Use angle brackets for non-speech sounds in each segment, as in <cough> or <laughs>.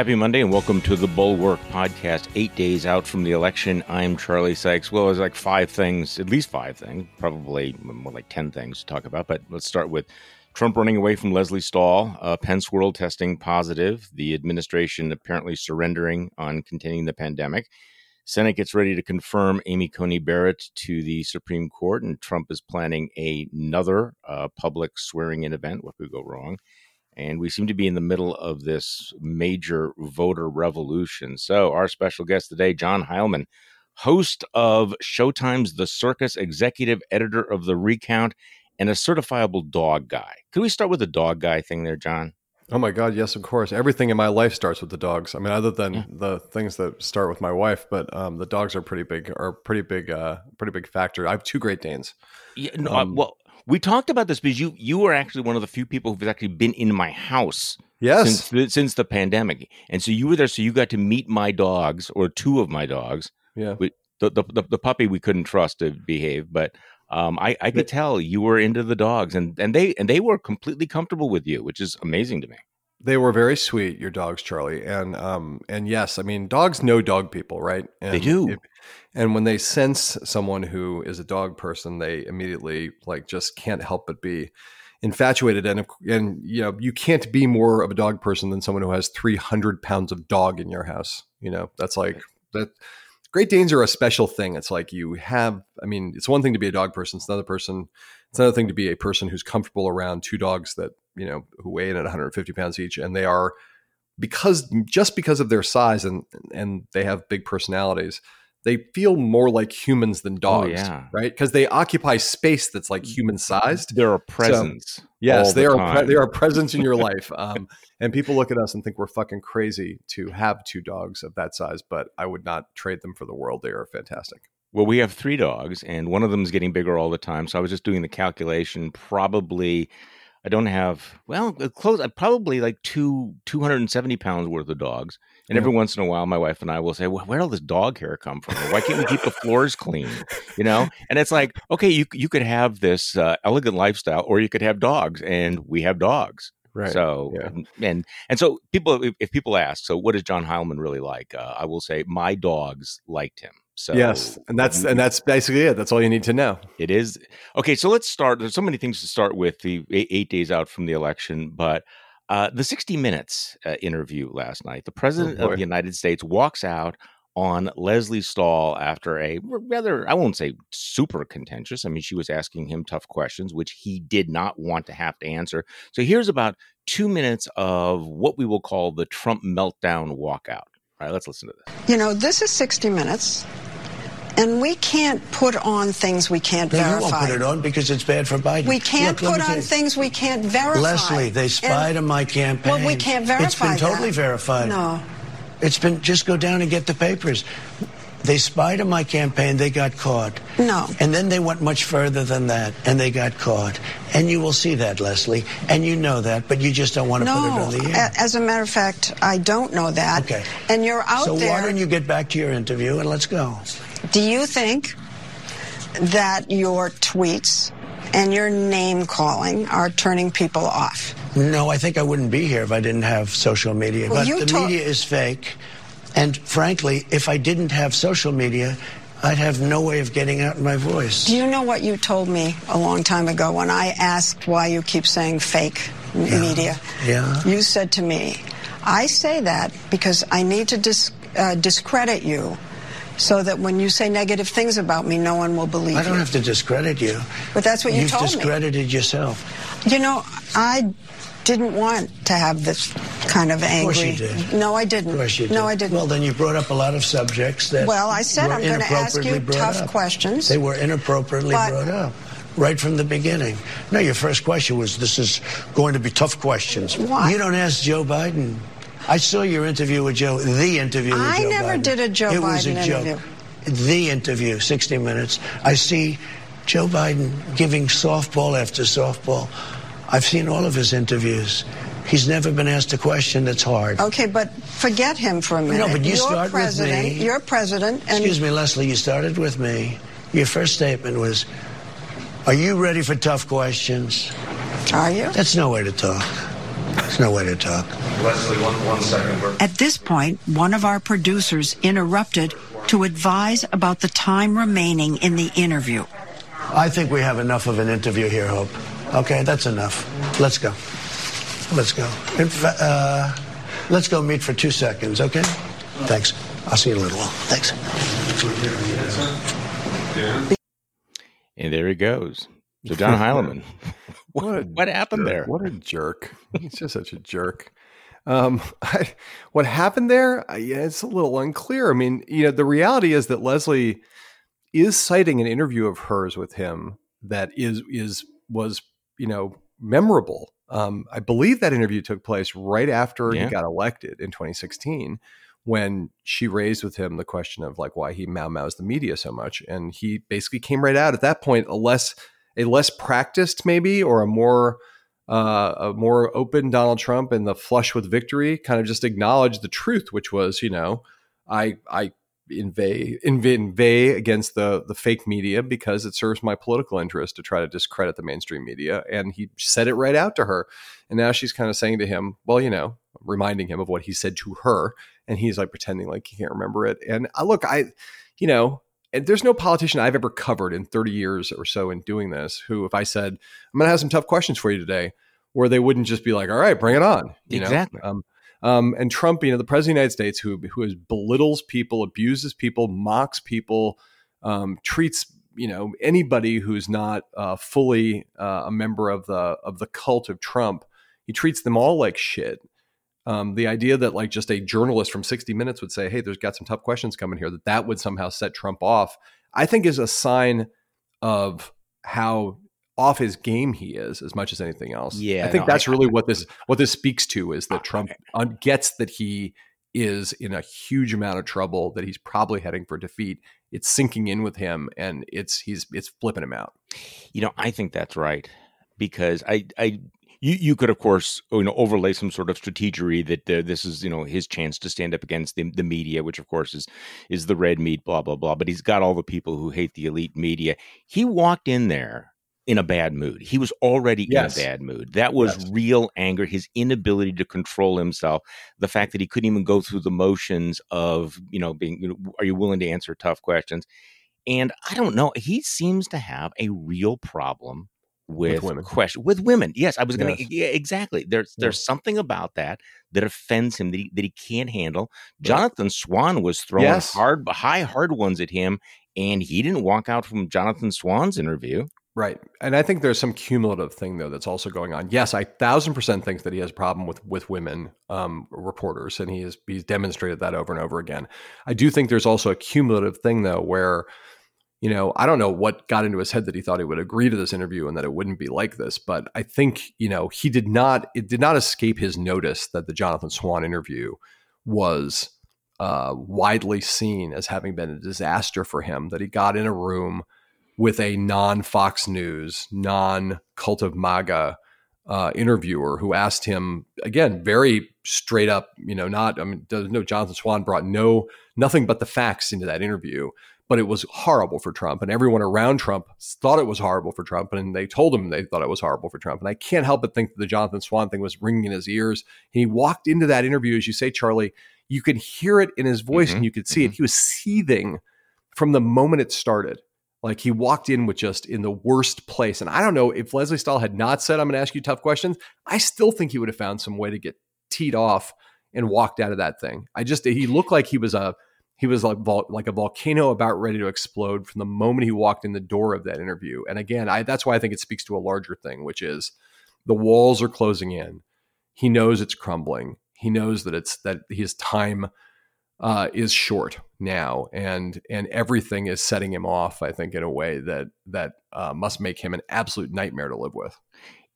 Happy Monday and welcome to the Bulwark Podcast. Eight days out from the election, I'm Charlie Sykes. Well, there's like five things, at least five things, probably more like 10 things to talk about. But let's start with Trump running away from Lesley Stahl, uh, Pence World testing positive, the administration apparently surrendering on containing the pandemic. Senate gets ready to confirm Amy Coney Barrett to the Supreme Court, and Trump is planning another uh, public swearing in event. What could go wrong? And we seem to be in the middle of this major voter revolution. So, our special guest today, John Heilemann, host of Showtime's The Circus, executive editor of The Recount, and a certifiable dog guy. Could we start with the dog guy thing there, John? Oh my God, yes, of course. Everything in my life starts with the dogs. I mean, other than yeah. the things that start with my wife, but um, the dogs are pretty big, are pretty big, uh, pretty big factor. I have two Great Danes. Yeah, no, uh, um, well, we talked about this because you you were actually one of the few people who's actually been in my house. Yes, since, since the pandemic, and so you were there, so you got to meet my dogs or two of my dogs. Yeah, we, the, the, the the puppy we couldn't trust to behave, but um, I I could tell you were into the dogs, and and they and they were completely comfortable with you, which is amazing to me. They were very sweet, your dogs, Charlie, and um, and yes, I mean dogs know dog people, right? And they do. If, and when they sense someone who is a dog person, they immediately like just can't help but be infatuated. And and you know you can't be more of a dog person than someone who has three hundred pounds of dog in your house. You know that's like that. Great Danes are a special thing. It's like you have. I mean, it's one thing to be a dog person. It's another person. It's another thing to be a person who's comfortable around two dogs that you know who weigh in at 150 pounds each, and they are because just because of their size and and they have big personalities they feel more like humans than oh, dogs, oh, yeah. right? Because they occupy space that's like human sized. They're a presence. So, yes, they the are. Pre- they are a presence in your life. <laughs> Um, and people look at us and think we're fucking crazy to have two dogs of that size. But I would not trade them for the world. They are fantastic. Well, we have three dogs, and one of them is getting bigger all the time. So I was just doing the calculation. Probably I don't have well close. Uh, probably like two two hundred and seventy pounds worth of dogs. And yeah. every once in a while, my wife and I will say, well, "Where did all this dog hair come from? Why can't we keep the floors clean?" You know. And it's like, okay, you you could have this uh, elegant lifestyle, or you could have dogs, and we have dogs. Right. So yeah. and and so people, if, if, people ask, so what is John Heilemann really like? Uh, I will say, my dogs liked him. So yes, and that's and that's basically it. That's all you need to know. It is okay. So let's start. There's so many things to start with. The eight, eight days out from the election, but uh, the 60 Minutes uh, interview last night. The president oh of the United States walks out on Lesley Stahl after a rather, I won't say super contentious. I mean, she was asking him tough questions, which he did not want to have to answer. So here's about two minutes of what we will call the Trump meltdown walkout. All right, let's listen to this. You know, this is 60 Minutes. And we can't put on things we can't no, verify. You won't put it on because it's bad for Biden. We can't Look, put on things we can't verify. Lesley, they spied and, on my campaign. Well, we can't verify It's been totally that. verified. No. It's been, just go down and get the papers. They spied on my campaign, they got caught. No. And then they went much further than that, and they got caught. And you will see that, Lesley, and you know that, but you just don't want to no, put it on the air. As a matter of fact, I don't know that. Okay. And you're out so there. So why don't you get back to your interview and let's go? Do you think that your tweets and your name calling are turning people off? No, I think I wouldn't be here if I didn't have social media. Well, but the media is fake. And frankly, if I didn't have social media, I'd have no way of getting out my voice. Do you know what you told me a long time ago when I asked why you keep saying fake yeah. media? Yeah. You said to me, I say that because I need to dis- uh, discredit you so that when you say negative things about me, no one will believe you. I don't you. have to discredit you. But that's what you You've told me. You've discredited yourself. You know, I didn't want to have this kind of angry. Of course you did. No, I didn't. Of course you did. No, I didn't. Well, then you brought up a lot of subjects that. Well, I said I'm going to ask you tough up. questions. They were inappropriately but, brought up. Right from the beginning. No, your first question was, "This is going to be tough questions." Why? You don't ask Joe Biden. I saw your interview with Joe. The interview with I Joe never Biden. did a Joe it Biden was a interview. Joke. The interview, 60 Minutes. I see Joe Biden giving softball after softball. I've seen all of his interviews. He's never been asked a question that's hard. Okay, but forget him for a minute. No, but you you're start president, with me. You're president. And Excuse me, Lesley, you started with me. Your first statement was, Are you ready for tough questions? Are you? That's no way to talk. There's no way to talk. Lesley, one, one second. At this point, one of our producers interrupted to advise about the time remaining in the interview. I think we have enough of an interview here, Hope. Okay, that's enough. Let's go. Let's go. In fa- uh, let's go meet for two seconds, okay? Thanks. I'll see you in a little while. Thanks. And there he goes. So John Heilemann. <laughs> what, <laughs> What a what happened jerk. there? What a jerk! He's just such a jerk. Um, <laughs> I, what happened there? Yeah, it's a little unclear. I mean, you know, the reality is that Lesley is citing an interview of hers with him that is is was you know memorable. Um, I believe that interview took place right after Yeah. he got elected in 2016, when she raised with him the question of like why he mau mau's the media so much, and he basically came right out at that point a less a less practiced maybe or a more uh, a more open Donald Trump and the flush with victory kind of just acknowledged the truth, which was, you know, I I inveigh inveigh, against the the fake media because it serves my political interest to try to discredit the mainstream media, and he said it right out to her, and now she's kind of saying to him, well, you know, reminding him of what he said to her, and he's like pretending like he can't remember it, and uh, look, I, you know. And there's no politician I've ever covered in 30 years or so in doing this who, if I said, I'm going to have some tough questions for you today, where they wouldn't just be like, "All right, bring it on." You know? Exactly. Um, um, and Trump, you know, the president of the United States, who who is belittles people, abuses people, mocks people, um, treats you know anybody who's not uh, fully uh, a member of the of the cult of Trump, he treats them all like shit. Um, the idea that like just a journalist from 60 Minutes would say, "Hey, there's got some tough questions coming here," that that would somehow set Trump off, I think is a sign of how off his game he is as much as anything else. Yeah, I think no, that's I- really what this what this speaks to is I- that Trump gets that he is in a huge amount of trouble, that he's probably heading for defeat. It's sinking in with him, and it's he's it's flipping him out. You know, I think that's right because I, I, you, you could of course, you know, overlay some sort of strategery that uh, this is, you know, his chance to stand up against the, the media, which of course is is the red meat, blah blah blah. But he's got all the people who hate the elite media. He walked in there in a bad mood. He was already Yes. in a bad mood. That was Yes. real anger, his inability to control himself, the fact that he couldn't even go through the motions of, you know, being, you know, are you willing to answer tough questions? And I don't know, he seems to have a real problem with, women. question with women. Yes, I was going to Yes. yeah, exactly. There's there's something about that that offends him that he, that he can't handle. Jonathan Swan was throwing hard high hard ones at him and he didn't walk out from Jonathan Swan's interview. Right. And I think there's some cumulative thing though that's also going on. Yes, I thousand percent think that he has a problem with with women um, reporters, and he has he's demonstrated that over and over again. I do think there's also a cumulative thing though where, you know, I don't know what got into his head that he thought he would agree to this interview and that it wouldn't be like this, but I think you know he did not. It did not escape his notice that the Jonathan Swan interview was uh, widely seen as having been a disaster for him. That he got in a room with a non Fox News, non cult of MAGA uh, interviewer who asked him again, very straight up, you know, not, I mean, no Jonathan Swan brought no, nothing but the facts into that interview, but it was horrible for Trump. And everyone around Trump thought it was horrible for Trump. And they told him they thought it was horrible for Trump. And I can't help but think that the Jonathan Swan thing was ringing in his ears. And he walked into that interview, as you say, Charlie, you could hear it in his voice Mhm, and you could see it. He was seething from the moment it started. Like he walked in with just in the worst place. And I don't know if Lesley Stahl had not said, I'm going to ask you tough questions, I still think he would have found some way to get teed off and walked out of that thing. I just, he looked like he was a, he was like, vol- like a volcano about ready to explode from the moment he walked in the door of that interview. And again, I, that's why I think it speaks to a larger thing, which is the walls are closing in. He knows it's crumbling. He knows that it's that his time uh, is short now, and and everything is setting him off. I think in a way that that uh, must make him an absolute nightmare to live with.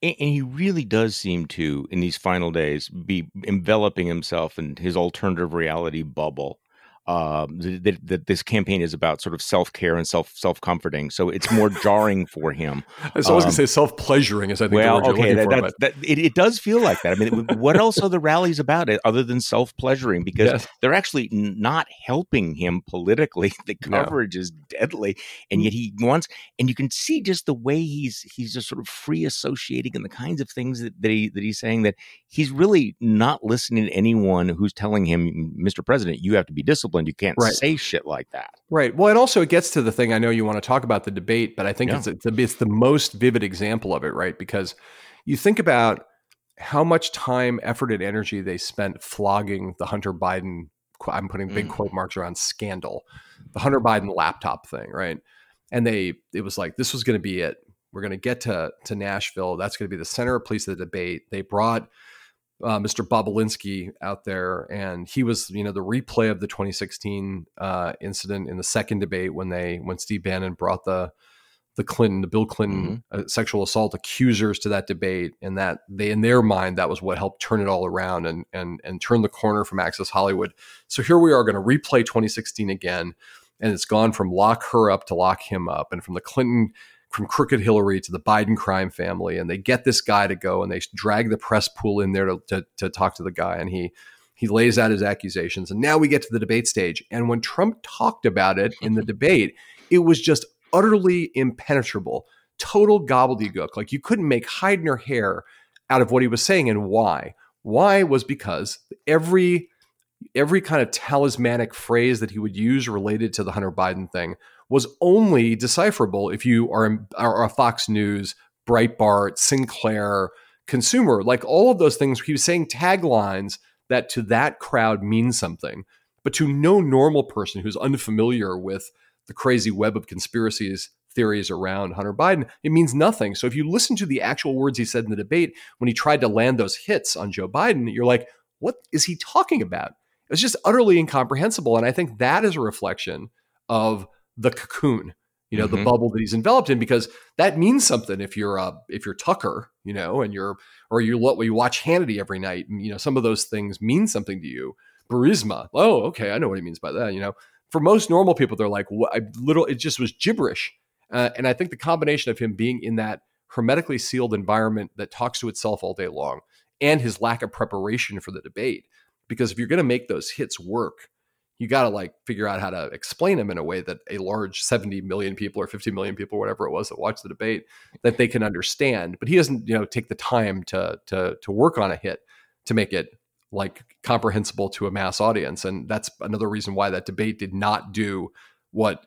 And, and he really does seem to, in these final days, be enveloping himself in his alternative reality bubble um, that, that this campaign is about sort of self care and self self comforting. So it's more jarring for him. <laughs> I was um, going to say self pleasuring, as I think. Well, okay, that, that, that, it, it, does feel like that. I mean, what else are the rallies about it other than self pleasuring? <laughs> Because yes. they're actually not helping him politically. <laughs> The coverage no. is deadly, and mm. yet he wants. And you can see just the way he's he's just sort of free associating and the kinds of things that, that he that he's saying that he's really not listening to anyone who's telling him, Mr. President, you have to be disciplined disciplined. You can't right. say shit like that. Right. Well, and also it gets to the thing. I know you want to talk about the debate, but I think yeah. it's, it's, it's the most vivid example of it, right? Because you think about how much time, effort, and energy they spent flogging the Hunter Biden. I'm putting big mm. quote marks around scandal, the Hunter Biden laptop thing, right? And they, it was like this was going to be it. We're going to get to to Nashville. That's going to be the center of place of the debate. They brought uh, Mr. Bobulinski out there, and he was, you know, the replay of the 2016 uh, incident in the second debate when they when Steve Bannon brought the the Clinton, the Bill Clinton mm-hmm. uh, sexual assault accusers to that debate, and that they, in their mind, that was what helped turn it all around and and and turn the corner from Access Hollywood. So here we are going to replay 2016 again, and it's gone from lock her up to lock him up, and from the Clinton from crooked Hillary to the Biden crime family, and they get this guy to go and they drag the press pool in there to, to, to talk to the guy, and he he lays out his accusations, and now we get to the debate stage. And when Trump talked about it in the <laughs> debate, it was just utterly impenetrable, total gobbledygook. Like you couldn't make hide nor hair out of what he was saying, and why? Why was because every every kind of talismanic phrase that he would use related to the Hunter Biden thing was only decipherable if you are, are a Fox News, Breitbart, Sinclair consumer. Like all of those things, he was saying taglines that to that crowd mean something, but to no normal person who's unfamiliar with the crazy web of conspiracies theories around Hunter Biden, it means nothing. So if you listen to the actual words he said in the debate when he tried to land those hits on Joe Biden, you're like, what is he talking about? It's just utterly incomprehensible. And I think that is a reflection of the cocoon you know mm-hmm. the bubble that he's enveloped in because that means something if you're uh if you're tucker you know and you're or you what you watch hannity every night and you know some of those things mean something to you Burisma. oh okay i know what he means by that you know for most normal people they're like what I, little it just was gibberish uh, and i think the combination of him being in that hermetically sealed environment that talks to itself all day long and his lack of preparation for the debate because if you're going to make those hits work you got to like figure out how to explain them in a way that a large 70 million people or 50 million people whatever it was that watched the debate that they can understand. But he doesn't you know take the time to to to work on a hit to make it like comprehensible to a mass audience. And that's another reason why that debate did not do what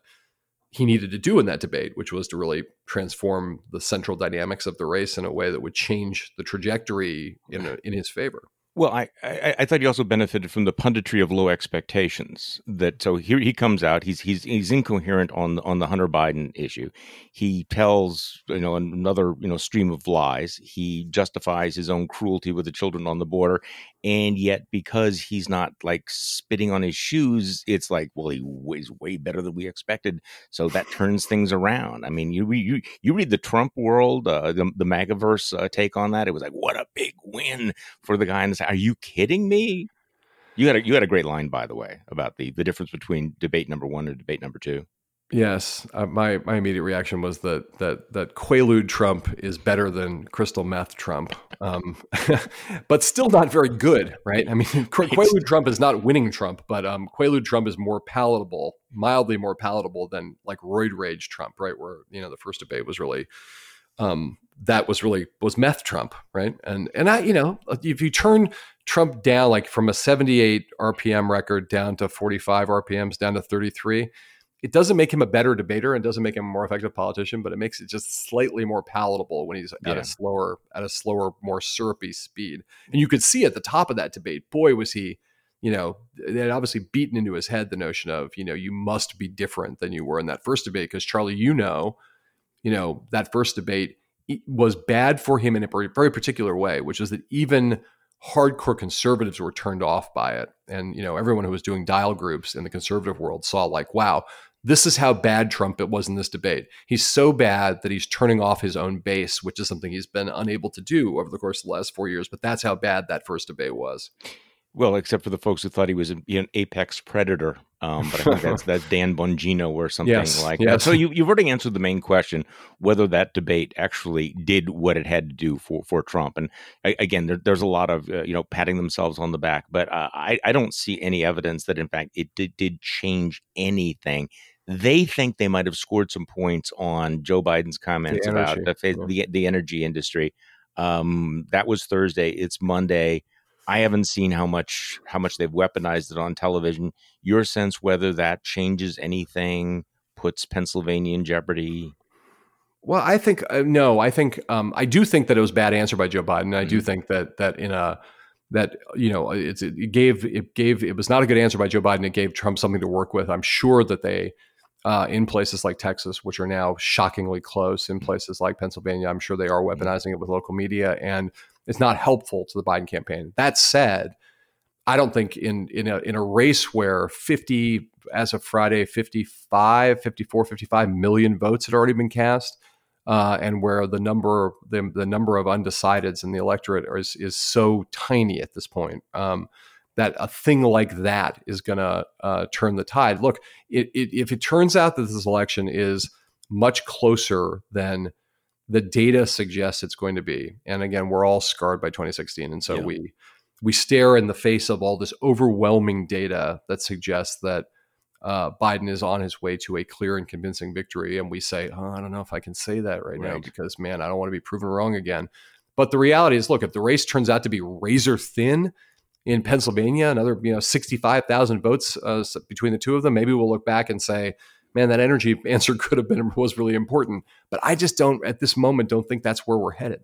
he needed to do in that debate which was to really transform the central dynamics of the race in a way that would change the trajectory in a, in his favor well, I, I, I thought he also benefited from the punditry of low expectations. That so here he comes out. He's he's he's incoherent on on the Hunter Biden issue. He tells you know another you know stream of lies. He justifies his own cruelty with the children on the border, and yet because he's not like spitting on his shoes it's like well he was way better than we expected. So that <laughs> turns things around. I mean you you you read the trump world uh, the, the magaverse uh, take on that it was like what a big win for the guy in the are you kidding me? You had a, you had a great line by the way about the the difference between debate number one and debate number two Yes, uh, my my immediate reaction was that that that Quaalude Trump is better than crystal meth Trump, um, <laughs> but still not very good, right? I mean, <laughs> Quaalude Trump is not winning Trump, but um, Quaalude Trump is more palatable, mildly more palatable than like roid rage Trump, right? Where you know the first debate was really um, that was really was meth Trump, right? And and I, you know, if you turn Trump down like from a 78 RPM record down to 45 RPMs down to 33 it doesn't make him a better debater and doesn't make him a more effective politician, but it makes it just slightly more palatable when he's yeah. at a slower, at a slower, more syrupy speed. And you could see at the top of that debate, boy, was he, you know, they had obviously beaten into his head the notion of, you know, you must be different than you were in that first debate. Because Charlie, you know, you know, that first debate was bad for him in a very particular way, which is that even hardcore conservatives were turned off by it. And, you know, everyone who was doing dial groups in the conservative world saw like, wow, this is how bad Trump it was in this debate. He's so bad that he's turning off his own base, which is something he's been unable to do over the course of the last four years. But that's how bad that first debate was. Well, except for the folks who thought he was an, apex predator Um, but I think that's <laughs> that's Dan Bongino or something yes, like yes. that. So you, you've already answered the main question whether that debate actually did what it had to do for, for Trump. And again, there, there's a lot of uh, you know patting themselves on the back, but uh, I I don't see any evidence that in fact it did, did change anything. They think they might have scored some points on Joe Biden's comments The about the, the the energy industry. Um, that was Thursday. It's Monday. I haven't seen how much how much they've weaponized it on television. Your sense whether that changes anything, puts Pennsylvania in jeopardy? Well, I think uh, no. I think um, I do think that it was a bad answer by Joe Biden. I do Mhm. think that that in a that you know it's, it gave it gave it was not a good answer by Joe Biden. It gave Trump something to work with. I'm sure that they uh, in places like Texas, which are now shockingly close, in places like Pennsylvania, I'm sure they are weaponizing it with local media, and it's not helpful to the Biden campaign. That said, I don't think in in a in a race where 50 as of Friday 55 54 55 million votes had already been cast uh, and where the number the, the number of undecideds in the electorate is is so tiny at this point um, that a thing like that is going to uh, turn the tide. Look, it, it, if it turns out that this election is much closer than the data suggests it's going to be, and again, we're all scarred by 2016, and so Yeah. we we stare in the face of all this overwhelming data that suggests that uh, Biden is on his way to a clear and convincing victory, and we say, "Oh, I don't know if I can say that right, now because man, I don't want to be proven wrong again." But the reality is, look, if the race turns out to be razor thin in Pennsylvania, another you know sixty-five thousand votes uh, between the two of them, maybe we'll look back and say, "Man, that energy <laughs> answer could have been was really important." But I just don't, at this moment, don't think that's where we're headed.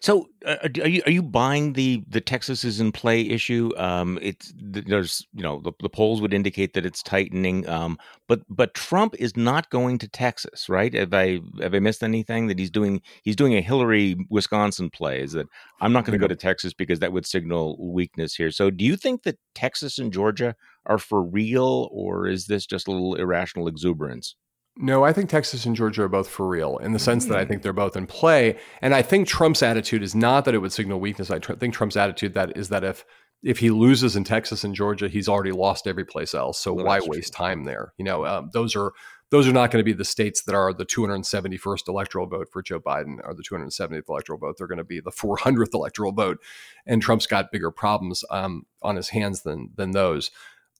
So, uh, are you are you buying the the Texas is in play issue? Um, it's there's you know the, the polls would indicate that it's tightening. Um, but but Trump is not going to Texas, right? Have I have I missed anything that he's doing? He's doing a Hillary Wisconsin play. Is that I'm not going to go to Texas because that would signal weakness here. So, do you think that Texas and Georgia are for real, or is this just a little irrational exuberance? No, I think Texas and Georgia are both for real in the sense that I Mm. think they're both in play. And I think Trump's attitude is not that it would signal weakness. I tr- think Trump's attitude that is that if if he loses in Texas and Georgia, he's already lost every place else. So why that's true. waste time there? You know, um, those are those are not going to be the states that are the 271st electoral vote for Joe Biden or the 270th electoral vote. They're going to be the 400th electoral vote, and Trump's got bigger problems um, on his hands than than those.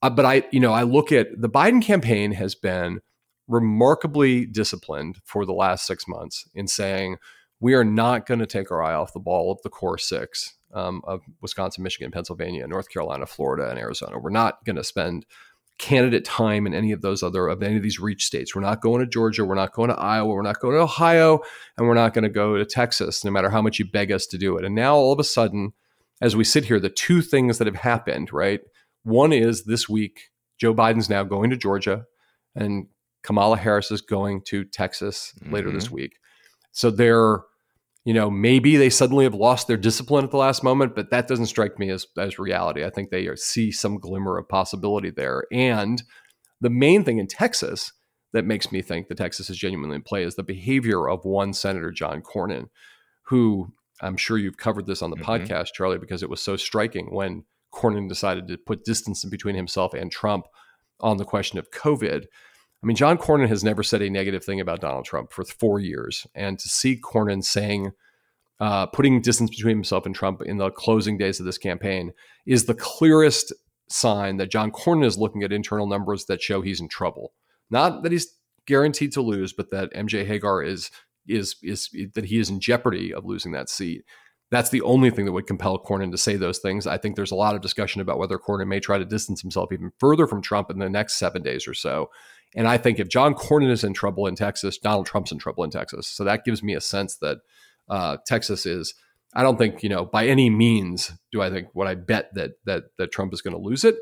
Uh, but I, you know, I look at the Biden campaign has been remarkably disciplined for the last six months in saying we are not going to take our eye off the ball of the core six um, of Wisconsin, Michigan, Pennsylvania, North Carolina, Florida, and Arizona. We're not going to spend candidate time in any of those other of any of these reach states. We're not going to Georgia. We're not going to Iowa. We're not going to Ohio, and we're not going to go to Texas, no matter how much you beg us to do it. And now all of a sudden, as we sit here, the two things that have happened, right? One is this week, Joe Biden's now going to Georgia, and Kamala Harris is going to Texas later this week. So they're, you know, maybe they suddenly have lost their discipline at the last moment, but that doesn't strike me as as reality. I think they are, see some glimmer of possibility there. And the main thing in Texas that makes me think that Texas is genuinely in play is the behavior of one Senator John Cornyn, who I'm sure you've covered this on the Mhm. podcast, Charlie, because it was so striking when Cornyn decided to put distance in between himself and Trump on the question of COVID. I mean, John Cornyn has never said a negative thing about Donald Trump for four years. And to see Cornyn saying, uh, putting distance between himself and Trump in the closing days of this campaign is the clearest sign that John Cornyn is looking at internal numbers that show he's in trouble. Not that he's guaranteed to lose, but that MJ Hegar is is is that he is in jeopardy of losing that seat. That's the only thing that would compel Cornyn to say those things. I think there's a lot of discussion about whether Cornyn may try to distance himself even further from Trump in the next seven days or so. And I think if John Cornyn is in trouble in Texas, Donald Trump's in trouble in Texas. So that gives me a sense that uh, Texas is. I don't think you know by any means do I think what I bet that that that Trump is going to lose it,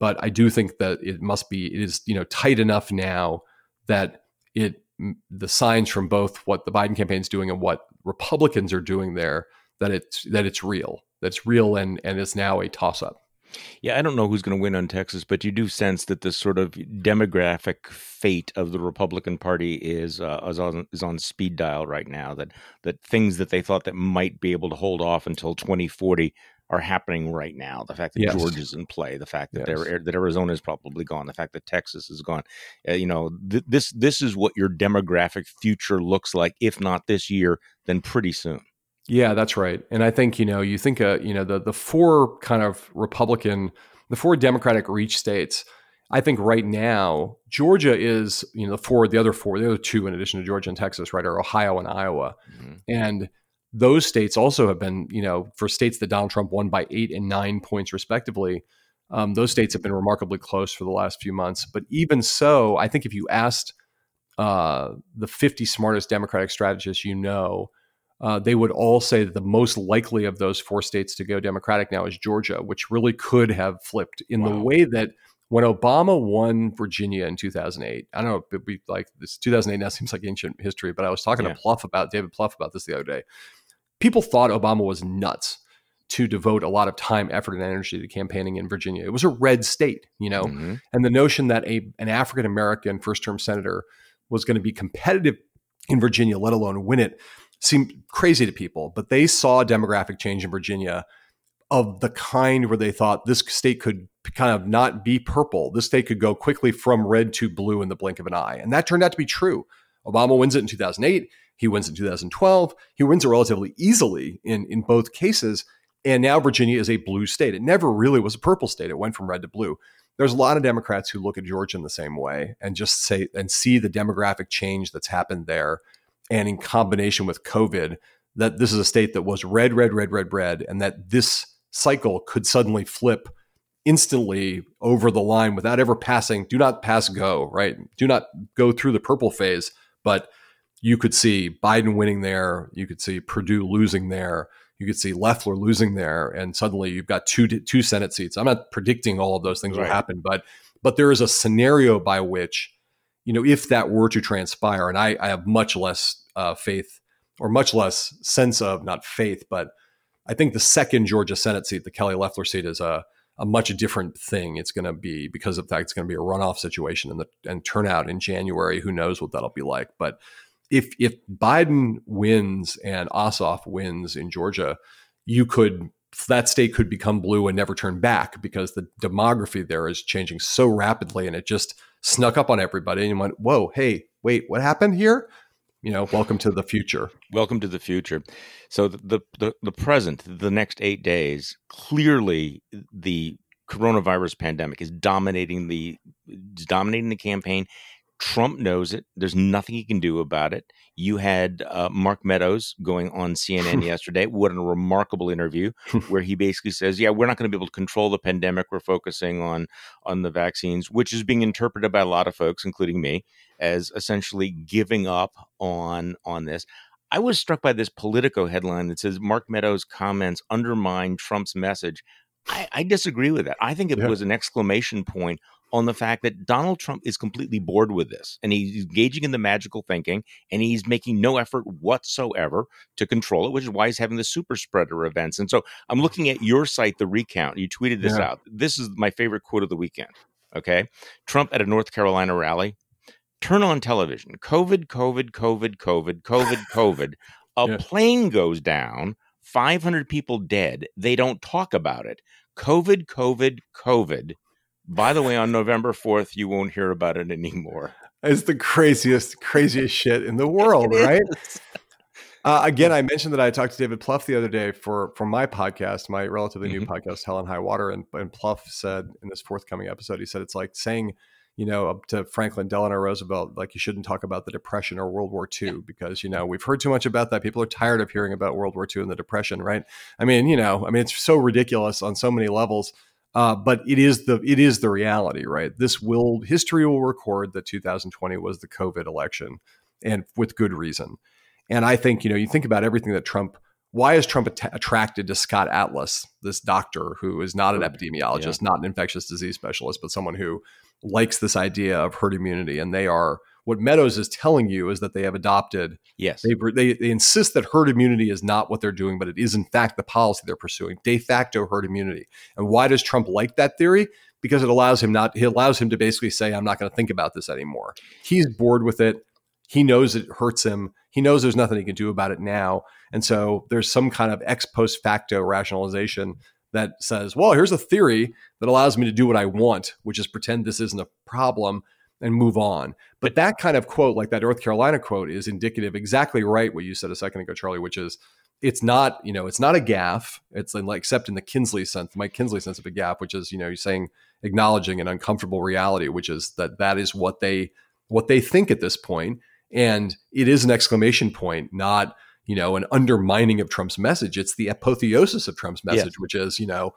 but I do think that it must be it is you know tight enough now that it the signs from both what the Biden campaign is doing and what Republicans are doing there that it's that it's real that's real and and it's now a toss up. Yeah, I don't know who's going to win on Texas, but you do sense that this sort of demographic fate of the Republican Party is uh, is, on, is on speed dial right now. That that things that they thought that might be able to hold off until 2040 are happening right now. The fact that yes. Georgia's in play, the fact that yes. that Arizona is probably gone, the fact that Texas is gone. Uh, you know, th- this this is what your demographic future looks like. If not this year, then pretty soon. Yeah, that's right. And I think, you know, you think, uh, you know, the, the four kind of Republican, the four Democratic reach states, I think right now, Georgia is, you know, the four, the other four, the other two in addition to Georgia and Texas, right, are Ohio and Iowa. Mm-hmm. And those states also have been, you know, for states that Donald Trump won by eight and nine points respectively, um, those states have been remarkably close for the last few months. But even so, I think if you asked uh, the 50 smartest Democratic strategists you know, uh, they would all say that the most likely of those four states to go Democratic now is Georgia, which really could have flipped in wow. the way that when Obama won Virginia in 2008, I don't know, it'd be like this 2008 now seems like ancient history, but I was talking yeah. to Plouffe about David Plouffe about this the other day. People thought Obama was nuts to devote a lot of time, effort, and energy to campaigning in Virginia. It was a red state, you know, mm-hmm. and the notion that a an African American first term senator was going to be competitive in Virginia, let alone win it, seemed crazy to people, but they saw demographic change in Virginia of the kind where they thought this state could kind of not be purple. This state could go quickly from red to blue in the blink of an eye. And that turned out to be true. Obama wins it in 2008. He wins in 2012. He wins it relatively easily in, in both cases. And now Virginia is a blue state. It never really was a purple state. It went from red to blue. There's a lot of Democrats who look at Georgia in the same way and just say and see the demographic change that's happened there and in combination with COVID, that this is a state that was red, red, red, red, red, and that this cycle could suddenly flip instantly over the line without ever passing. Do not pass go, right? Do not go through the purple phase, but you could see Biden winning there. You could see Perdue losing there. You could see Loeffler losing there, and suddenly you've got two two Senate seats. I'm not predicting all of those things right. will happen, but but there is a scenario by which you know, if that were to transpire, and I, I have much less uh, faith or much less sense of not faith, but I think the second Georgia Senate seat, the Kelly Loeffler seat, is a a much different thing. It's going to be because of that. It's going to be a runoff situation and the and turnout in January. Who knows what that'll be like? But if if Biden wins and Ossoff wins in Georgia, you could that state could become blue and never turn back because the demography there is changing so rapidly and it just snuck up on everybody and went, whoa, hey, wait, what happened here? You know, welcome to the future. Welcome to the future. So the the, the present, the next eight days, clearly the coronavirus pandemic is dominating the dominating the campaign. Trump knows it. There's nothing he can do about it. You had uh, Mark Meadows going on CNN <laughs> yesterday. What a remarkable interview <laughs> where he basically says, "Yeah, we're not going to be able to control the pandemic. We're focusing on on the vaccines," which is being interpreted by a lot of folks, including me, as essentially giving up on on this. I was struck by this Politico headline that says Mark Meadows' comments undermine Trump's message. I, I disagree with that. I think it yeah. was an exclamation point on the fact that Donald Trump is completely bored with this and he's engaging in the magical thinking and he's making no effort whatsoever to control it, which is why he's having the super spreader events. And so I'm looking at your site, The Recount. You tweeted this yeah. out. This is my favorite quote of the weekend. Okay. Trump at a North Carolina rally. Turn on television. COVID, COVID, COVID, COVID, COVID, <laughs> COVID. A plane goes down, 500 people dead. They don't talk about it. COVID, COVID, COVID by the way, on November 4th, you won't hear about it anymore. It's the craziest, craziest shit in the <laughs> world, right? Uh, again, I mentioned that I talked to David Plouffe the other day for for my podcast, my relatively new mm-hmm. podcast, Hell and High Water, and, and Plouffe said in this forthcoming episode, he said it's like saying, you know, up to Franklin Delano Roosevelt, like you shouldn't talk about the Depression or World War II because you know we've heard too much about that. People are tired of hearing about World War II and the Depression, right? I mean, you know, I mean, it's so ridiculous on so many levels. Uh, but it is the it is the reality, right? This will history will record that 2020 was the COVID election, and with good reason. And I think you know you think about everything that Trump. Why is Trump att- attracted to Scott Atlas, this doctor who is not an epidemiologist, yeah. not an infectious disease specialist, but someone who likes this idea of herd immunity? And they are What Meadows is telling you is that they have adopted. Yes. They, they, they insist that herd immunity is not what they're doing, but it is in fact the policy they're pursuing, de facto herd immunity. And why does Trump like that theory? Because it allows him not. He allows him to basically say, "I'm not going to think about this anymore." He's bored with it. He knows it hurts him. He knows there's nothing he can do about it now. And so there's some kind of ex post facto rationalization that says, well, here's a theory that allows me to do what I want, which is pretend this isn't a problem and move on. But that kind of quote, like that North Carolina quote, is indicative exactly right what you said a second ago, Charlie, which is it's not, you know, it's not a gaffe. It's like except in the Kinsley sense, Mike Kinsley sense of a gaffe, which is, you know, you're saying acknowledging an uncomfortable reality, which is that that is what they what they think at this point. And it is an exclamation point, not you know, an undermining of Trump's message. It's the apotheosis of Trump's message, yes. which is, you know,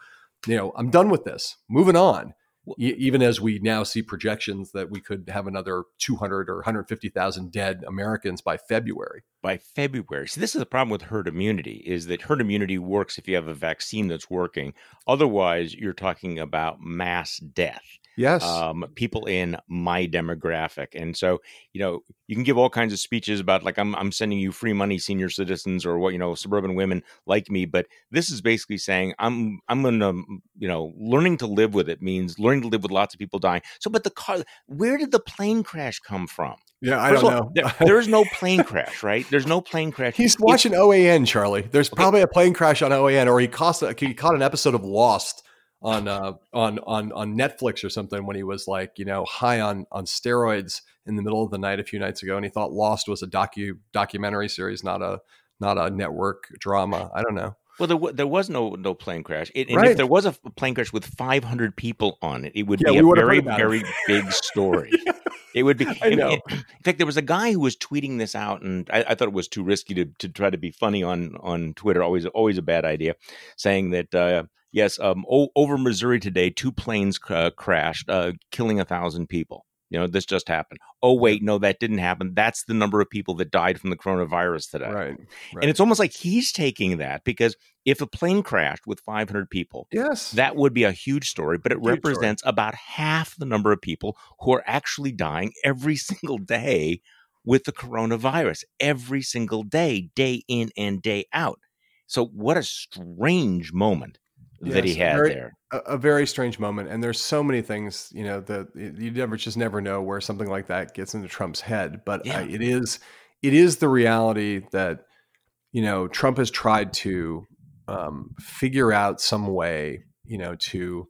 you know, I'm done with this, moving on. Even as we now see projections that we could have another 200 or 150,000 dead Americans by February. By February. See, this is the problem with herd immunity is that herd immunity works if you have a vaccine that's working. Otherwise, you're talking about mass death yes um, people in my demographic and so you know you can give all kinds of speeches about like I'm, I'm sending you free money senior citizens or what you know suburban women like me but this is basically saying i'm i'm gonna you know learning to live with it means learning to live with lots of people dying so but the car where did the plane crash come from yeah, I First don't all, know. there, <laughs> there is no plane crash, right? There's no plane crash. He's watching it's, OAN, Charlie. There's okay. probably a plane crash on OAN, or he caught he caught an episode of Lost on uh, on on on Netflix or something when he was like you know high on on steroids in the middle of the night a few nights ago, and he thought Lost was a docu documentary series, not a not a network drama. I don't know. Well, there, there was no no plane crash. It, and right. if there was a plane crash with 500 people on it, it would yeah, be a very very big story. It would be. <laughs> I know. In, fact, there was a guy who was tweeting this out, and I, I, thought it was too risky to, to try to be funny on on Twitter. Always always a bad idea, saying that uh, Yes, um, o- over Missouri today, two planes uh, crashed, uh, killing a thousand people. You know, this just happened. Oh, wait, no, that didn't happen. That's the number of people that died from the coronavirus today. Right. right. And it's almost like he's taking that because if a plane crashed with 500 people, yes, that would be a huge story, but it huge represents story. about half the number of people who are actually dying every <laughs> single day with the coronavirus, every single day, day in and day out. So, what a strange moment yes, that he had very, there. A, a, very strange moment, and there's so many things you know that you never just never know where something like that gets into Trump's head. But yeah. uh, it is it is the reality that you know Trump has tried to um, figure out some way you know to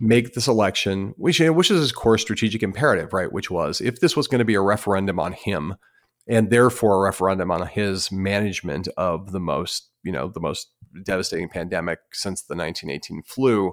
make this election, which which is his core strategic imperative, right? Which was if this was going to be a referendum on him, and therefore a referendum on his management of the most you know the most devastating pandemic since the 1918 flu,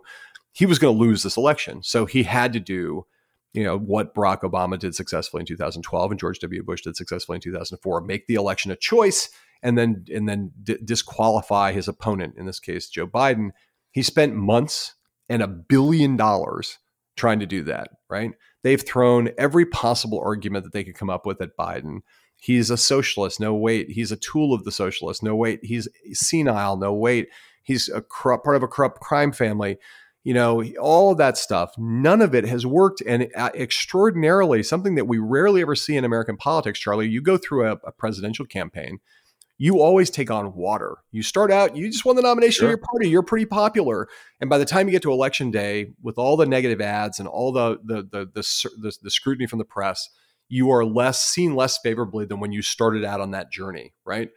he was going to lose this election. So he had to do, you know, what Barack Obama did successfully in 2012 and George W. Bush did successfully in 2004, make the election a choice and then and then d- disqualify his opponent, in this case Joe Biden. He spent months and a billion dollars trying to do that, right? They've thrown every possible argument that they could come up with at Biden. He's a socialist. No, wait. He's a tool of the socialist. No, wait. He's senile. No, wait. He's a corrupt, part of a corrupt crime family. You know, all of that stuff. None of it has worked. And uh, extraordinarily, something that we rarely ever see in American politics, Charlie, you go through a, a presidential campaign, you always take on water. You start out, you just won the nomination sure. of your party, you're pretty popular, and by the time you get to election day, with all the negative ads and all the the the the, the, the scrutiny from the press, you are less seen less favorably than when you started out on that journey, right?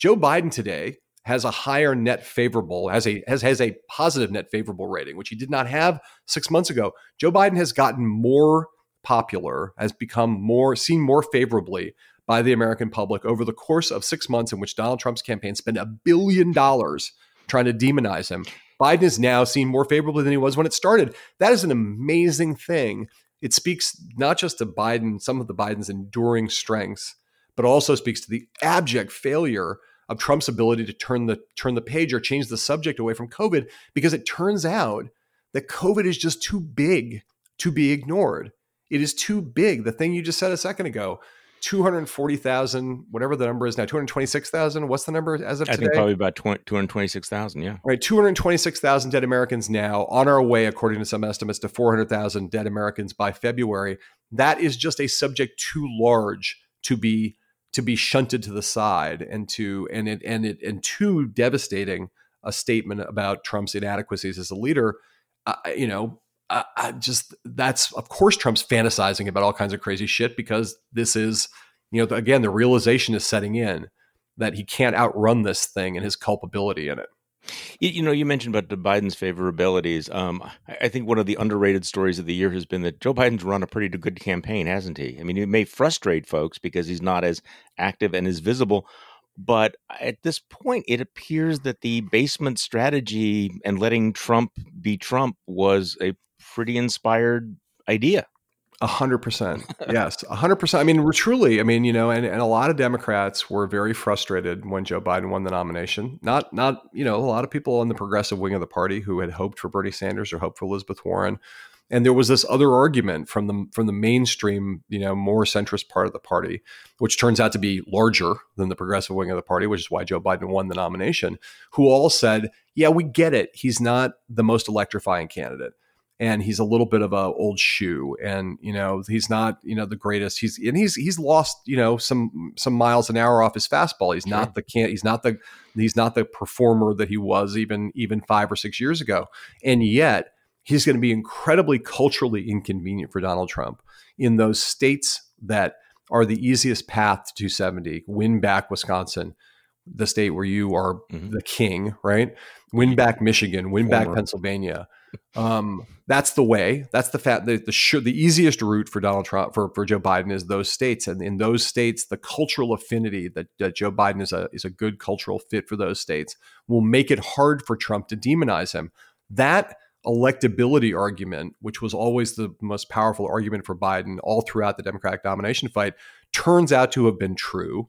Joe Biden today has a higher net favorable, has a has has a positive net favorable rating, which he did not have six months ago. Joe Biden has gotten more popular, has become more seen more favorably by the American public over the course of six months in which Donald Trump's campaign spent a billion dollars trying to demonize him. Biden is now seen more favorably than he was when it started. That is an amazing thing it speaks not just to Biden, some of the Biden's enduring strengths, but also speaks to the abject failure of Trump's ability to turn the turn the page or change the subject away from COVID because it turns out that COVID is just too big to be ignored. It is too big. The thing you just said a second ago, 240,000, whatever the number is now, 226,000. What's the number as of I today? I think probably about 226,000, yeah. Right, 226,000 dead Americans now on our way, according to some estimates, to 400,000 dead Americans by February. that is just a subject too large to be to be shunted to the side and to and it and it and too devastating a statement about Trump's inadequacies as a leader. Uh, you know, I, I just that's of course Trump's fantasizing about all kinds of crazy shit because this is you know again the realization is setting in that he can't outrun this thing and his culpability in it. You, know, you mentioned about Biden's favorabilities. Um, I think one of the underrated stories of the year has been that Joe Biden's run a pretty good campaign, hasn't he? I mean, it may frustrate folks because he's not as active and as visible. But at this point, it appears that the basement strategy and letting Trump be Trump was a pretty inspired idea. A hundred percent. <laughs> Yes. A hundred percent. I mean, we're truly, I mean, you know, and, and a lot of Democrats were very frustrated when Joe Biden won the nomination. Not, not, you know, a lot of people on the progressive wing of the party who had hoped for Bernie Sanders or hoped for Elizabeth Warren. And there was this other argument from the from the mainstream, you know, more centrist part of the party, which turns out to be larger than the progressive wing of the party, which is why Joe Biden won the nomination, who all said, Yeah, we get it. He's not the most electrifying candidate and he's a little bit of a old shoe and you know he's not you know the greatest. He's and he's he's lost you know some some miles an hour off his fastball. He's not the can he's not the he's not the performer that he was even even 5 or 6 years ago. And yet he's going to be incredibly culturally inconvenient for Donald Trump in those states that are the easiest path to 270 win back Wisconsin the state where you are mm-hmm. the king right? Win back Michigan win Former. back Pennsylvania um, that's the way. That's the fact. The the, sh- the easiest route for Donald Trump for, for Joe Biden is those states, and in those states, the cultural affinity that, that Joe Biden is a is a good cultural fit for those states will make it hard for Trump to demonize him. That electability argument, which was always the most powerful argument for Biden all throughout the Democratic nomination fight, turns out to have been true,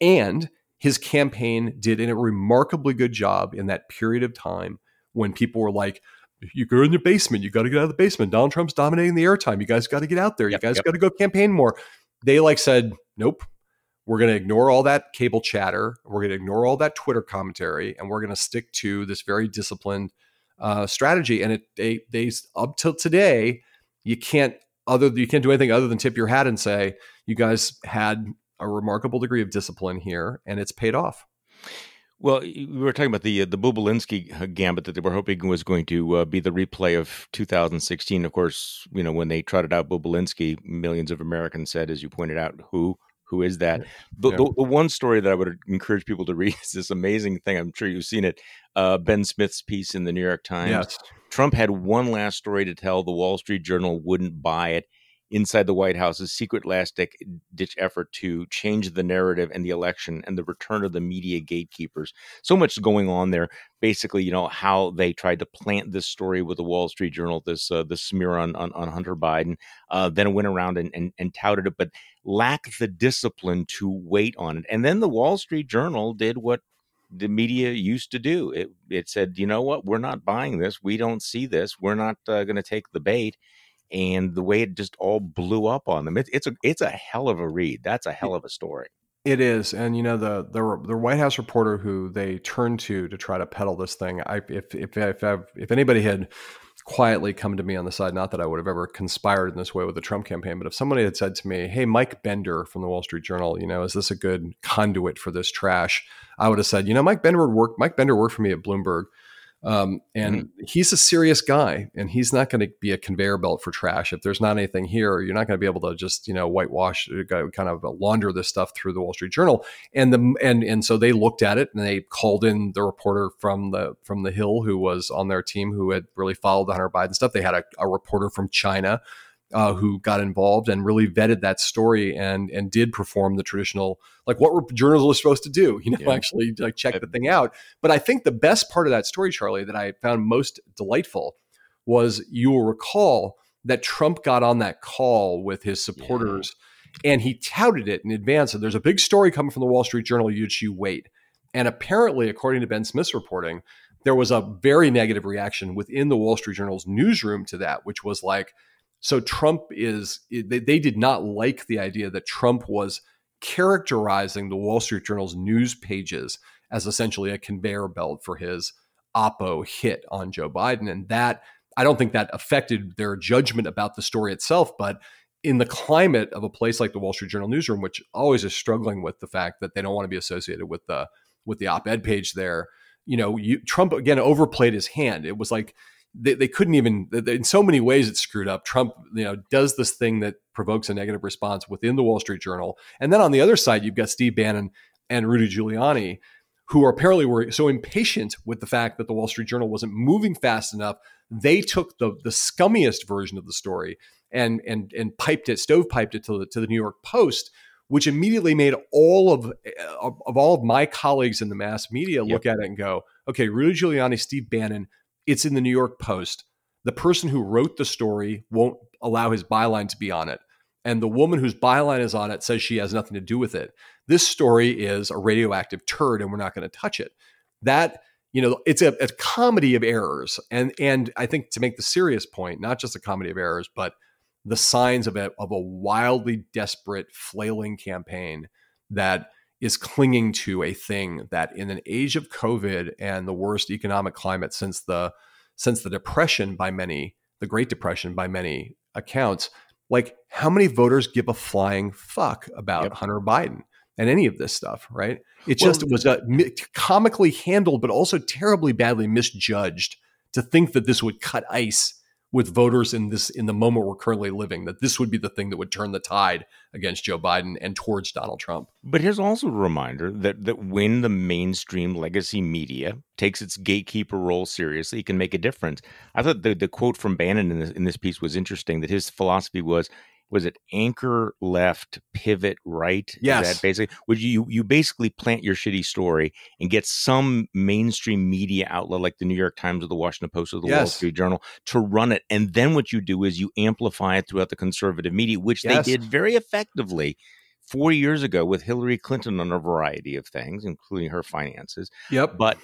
and his campaign did a remarkably good job in that period of time when people were like you go in your basement. You got to get out of the basement. Donald Trump's dominating the airtime. You guys got to get out there. Yep, you guys yep. got to go campaign more. They like said, nope. We're going to ignore all that cable chatter. We're going to ignore all that Twitter commentary, and we're going to stick to this very disciplined uh, strategy. And it they they up till today, you can't other you can't do anything other than tip your hat and say you guys had a remarkable degree of discipline here, and it's paid off. Well, we were talking about the uh, the Bobulinski uh, gambit that they were hoping was going to uh, be the replay of 2016. Of course, you know when they trotted out Bobulinski, millions of Americans said, as you pointed out, "Who who is that?" The, yeah. the, the, one story that I would encourage people to read <laughs> is this amazing thing. I'm sure you've seen it. Uh, ben Smith's piece in the New York Times. Yes. Trump had one last story to tell. The Wall Street Journal wouldn't buy it inside the White House's secret last ditch effort to change the narrative and the election and the return of the media gatekeepers. So much going on there. Basically, you know how they tried to plant this story with the Wall Street Journal, this uh, this smear on, on, on Hunter Biden. Uh, then went around and, and and touted it, but lacked the discipline to wait on it. And then the Wall Street Journal did what the media used to do. It it said, you know what, we're not buying this. We don't see this. We're not uh, going to take the bait and the way it just all blew up on them. It, it's a it's a hell of a read. That's a hell of a story. It is, and you know the the the White House reporter who they turned to to try to peddle this thing. I if if if I've, if anybody had quietly come to me on the side, not that I would have ever conspired in this way with the Trump campaign, but if somebody had said to me, "Hey, Mike Bender from the Wall Street Journal, you know, is this a good conduit for this trash?" I would have said, "You know, Mike Bender would work. Mike Bender worked for me at Bloomberg." Um, and mm-hmm. he's a serious guy, and he's not going to be a conveyor belt for trash. If there's not anything here, you're not going to be able to just you know whitewash, uh, kind of launder this stuff through the Wall Street Journal. And the and and so they looked at it, and they called in the reporter from the from the Hill who was on their team who had really followed the Hunter Biden stuff. They had a, a reporter from China uh, who got involved and really vetted that story and and did perform the traditional like what were journalists supposed to do <laughs> you know yeah. actually like check the thing out but i think the best part of that story charlie that i found most delightful was you will recall that trump got on that call with his supporters yeah. and he touted it in advance and there's a big story coming from the wall street journal you you wait and apparently according to ben smith's reporting there was a very negative reaction within the wall street journal's newsroom to that which was like so Trump is, they, they did not like the idea that Trump was characterizing the Wall Street Journal's news pages as essentially a conveyor belt for his Oppo hit on Joe Biden. And that, I don't think that affected their judgment about the story itself, but in the climate of a place like the Wall Street Journal newsroom, which always is struggling with the fact that they don't want to be associated with the with the op-ed page there, you know, you, Trump again overplayed his hand. It was like they, they couldn't even in so many ways it screwed up. Trump, you know, does this thing that provokes a negative response within the Wall Street Journal, and then on the other side you've got Steve Bannon and Rudy Giuliani, who are apparently were so impatient with the fact that the Wall Street Journal wasn't moving fast enough. They took the the scummiest version of the story and and and piped it, stovepiped it to the to the New York Post, which immediately made all of of, of all of my colleagues in the mass media yep. look at it and go, okay, Rudy Giuliani, Steve Bannon, it's in the New York Post. The person who wrote the story won't allow his byline to be on it. And the woman whose byline is on it says she has nothing to do with it. This story is a radioactive turd and we're not going to touch it. That you know it's a, a, comedy of errors and and i think to make the serious point not just a comedy of errors but the signs of a, of a wildly desperate, flailing campaign that is clinging to a thing that in an age of COVID and the worst economic climate since the since the depression by many, the Great Depression by many accounts, like how many voters give a flying fuck about yep. Hunter Biden and any of this stuff, right? It well, just was a comically handled, but also terribly badly misjudged to think that this would cut ice with voters in this in the moment we're currently living that this would be the thing that would turn the tide against Joe Biden and towards Donald Trump. But here's also a reminder that that when the mainstream legacy media takes its gatekeeper role seriously, it can make a difference. I thought the, the quote from Bannon in this, in this piece was interesting that his philosophy was was it anchor left, pivot right? Yes. Is that basically would you you basically plant your shitty story and get some mainstream media outlet like the New York Times or the Washington Post or the yes. Wall Street Journal to run it. And then what you do is you amplify it throughout the conservative media, which yes. they did very effectively four years ago with Hillary Clinton on a variety of things, including her finances. Yep. But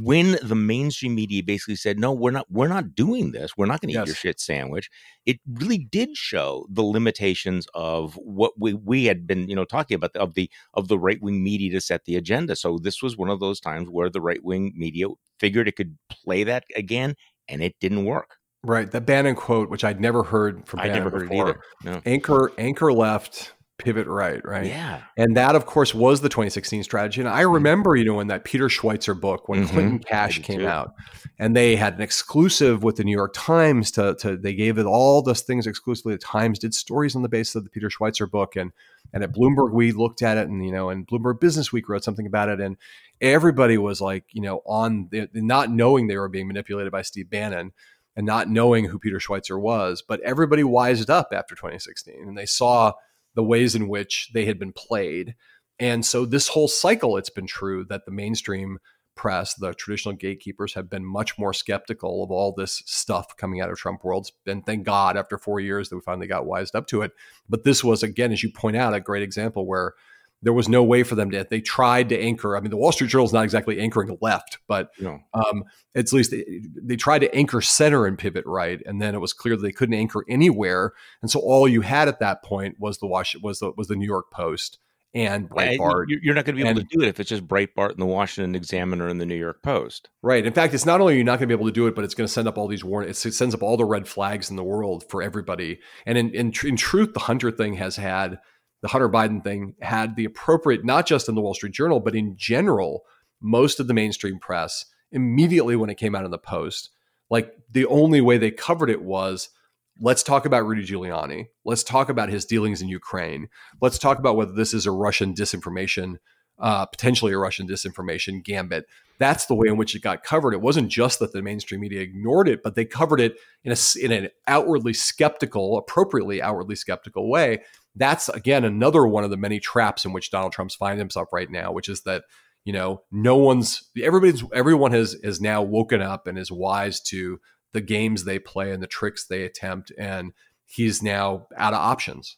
when the mainstream media basically said, "No, we're not, we're not doing this. We're not going to yes. eat your shit sandwich," it really did show the limitations of what we we had been, you know, talking about the, of the of the right wing media to set the agenda. So this was one of those times where the right wing media figured it could play that again, and it didn't work. Right. The Bannon quote, which I'd never heard from Bannon I never before. heard either. No. Anchor anchor left pivot right, right? Yeah. And that, of course, was the 2016 strategy. And I mm-hmm. remember, you know, in that Peter Schweizer book when mm-hmm. Clinton Cash came too. out, and they had an exclusive with the New York Times to, to they gave it all those things exclusively. The Times did stories on the basis of the Peter Schweizer book, and and at Bloomberg we looked at it, and you know, and Bloomberg Business Week wrote something about it, and everybody was like, you know, on the, not knowing they were being manipulated by Steve Bannon and not knowing who Peter Schweizer was, but everybody wised up after 2016, and they saw the ways in which they had been played. And so this whole cycle, it's been true that the mainstream press, the traditional gatekeepers, have been much more skeptical of all this stuff coming out of Trump worlds. And thank God, after four years, that we finally got wised up to it. But this was, again, as you point out, a great example where there was no way for them to. They tried to anchor. I mean, the Wall Street Journal is not exactly anchoring left, but no. um, at least they, they, tried to anchor center and pivot right, and then it was clear that they couldn't anchor anywhere. And so all you had at that point was the Wash was the was the New York Post and Breitbart. You're not going to be able and, to do it if it's just Breitbart and the Washington Examiner and the New York Post. Right. In fact, it's not only you're not going to be able to do it, but it's going to send up all these warnings. It sends up all the red flags in the world for everybody. And in, in, in truth, the Hunter thing has had the Hunter Biden thing had the appropriate, not just in the Wall Street Journal, but in general, most of the mainstream press immediately when it came out in the Post, like the only way they covered it was let's talk about Rudy Giuliani. Let's talk about his dealings in Ukraine. Let's talk about whether this is a Russian disinformation, uh, potentially a Russian disinformation gambit. That's the way in which it got covered. It wasn't just that the mainstream media ignored it, but they covered it in a in an outwardly skeptical, appropriately outwardly skeptical way that's again another one of the many traps in which Donald Trump's finding himself right now, which is that you know no one's everybody's everyone has is now woken up and is wise to the games they play and the tricks they attempt, and he's now out of options.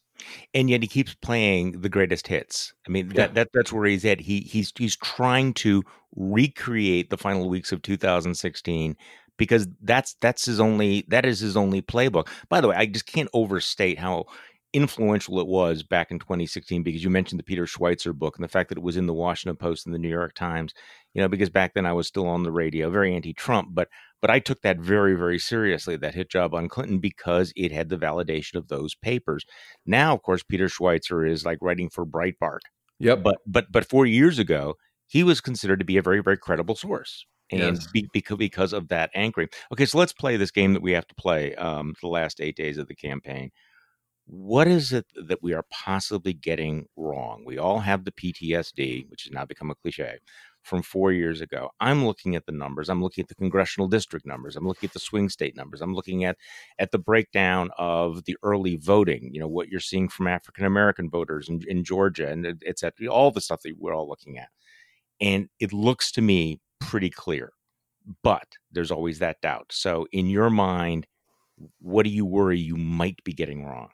And yet he keeps playing the greatest hits. I mean, that, that that's where he's at. He he's he's trying to recreate the final weeks of 2016 because that's that's his only that is his only playbook. By the way, I just can't overstate how influential it was back in 2016 because you mentioned the Peter Schweizer book and the fact that it was in the Washington Post and the New York Times, you know, because back then I was still on the radio, very anti Trump, but But I took that very, very seriously, that hit job on Clinton, because it had the validation of those papers. Now, of course, Peter Schweizer is like writing for Breitbart. Yep. But but but four years ago, he was considered to be a very, very credible source. And Yes. be, because because of that anchoring. Okay, so let's play this game that we have to play um, the last eight days of the campaign. What is it that we are possibly getting wrong? We all have the PTSD, which has now become a cliche, from four years ago. I'm looking at the numbers. I'm looking at the congressional district numbers. I'm looking at the swing state numbers. I'm looking at at the breakdown of the early voting. You know what you're seeing from African American voters in, in Georgia, and it's all the stuff that we're all looking at. And it looks to me pretty clear, but there's always that doubt. So, in your mind, what do you worry you might be getting wrong?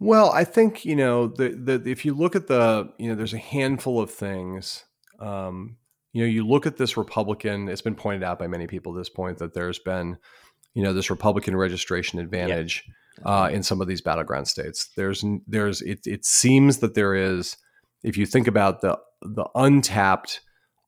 Well, I think you know the, the if you look at the you know there's a handful of things. Um, you know, you look at this Republican. It's been pointed out by many people at this point that there's been you know this Republican registration advantage uh, in some of these battleground states. There's there's it, it seems that there is if you think about the the untapped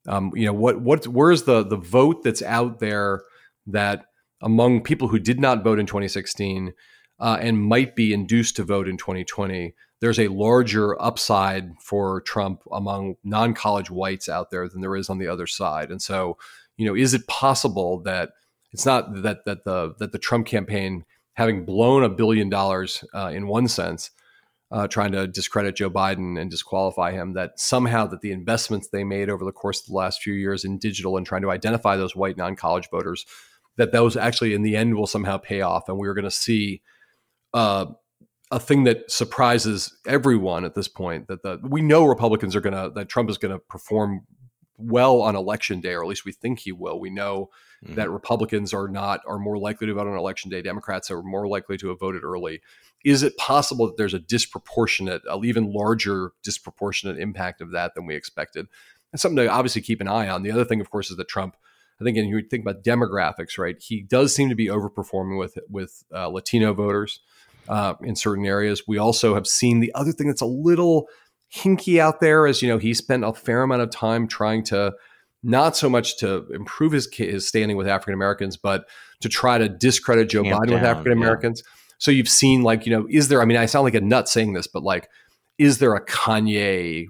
um, you know what what where's the the vote that's out there that among people who did not vote in 2016 uh, and might be induced to vote in 2020 there's a larger upside for Trump among non-college whites out there than there is on the other side and so you know is it possible that it's not that that the that the Trump campaign having blown a billion dollars uh, in one sense uh, trying to discredit Joe Biden and disqualify him. That somehow that the investments they made over the course of the last few years in digital and trying to identify those white non-college voters, that those actually in the end will somehow pay off, and we're going to see uh, a thing that surprises everyone at this point. That the we know Republicans are going to that Trump is going to perform well on election day, or at least we think he will. We know Mhm. that Republicans are not are more likely to vote on election day. Democrats are more likely to have voted early. Is it possible that there's a disproportionate, an even larger disproportionate impact of that than we expected? That's something to obviously keep an eye on. The other thing, of course, is that Trump. I think, and you think about demographics, right? He does seem to be overperforming with with uh, Latino voters uh, in certain areas. We also have seen the other thing that's a little hinky out there is, you know, he spent a fair amount of time trying to not so much to improve his his standing with African Americans, but to try to discredit Joe Biden with African Americans. So you've seen like, you know, is there? I mean, I sound like a nut saying this, but like, is there a Kanye,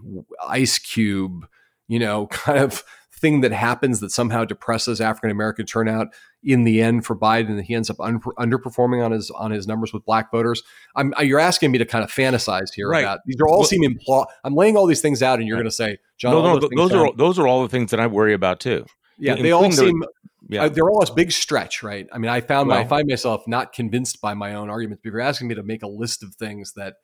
Ice Cube, you know, <laughs> kind of thing that happens that somehow depresses African American turnout in the end for Biden, and he ends up un- underperforming on his on his numbers with black voters? I'm you're asking me to kind of fantasize here Right. about these are all Well- seem I'm laying all these things out, and you're Right. going to say, John, No, all no, those those are sound- those are all the things that I worry about too. yeah, they all seem Yeah, uh, they're all a big stretch, right? I mean, I found I find myself not convinced by my own arguments. But you're asking me to make a list of things that,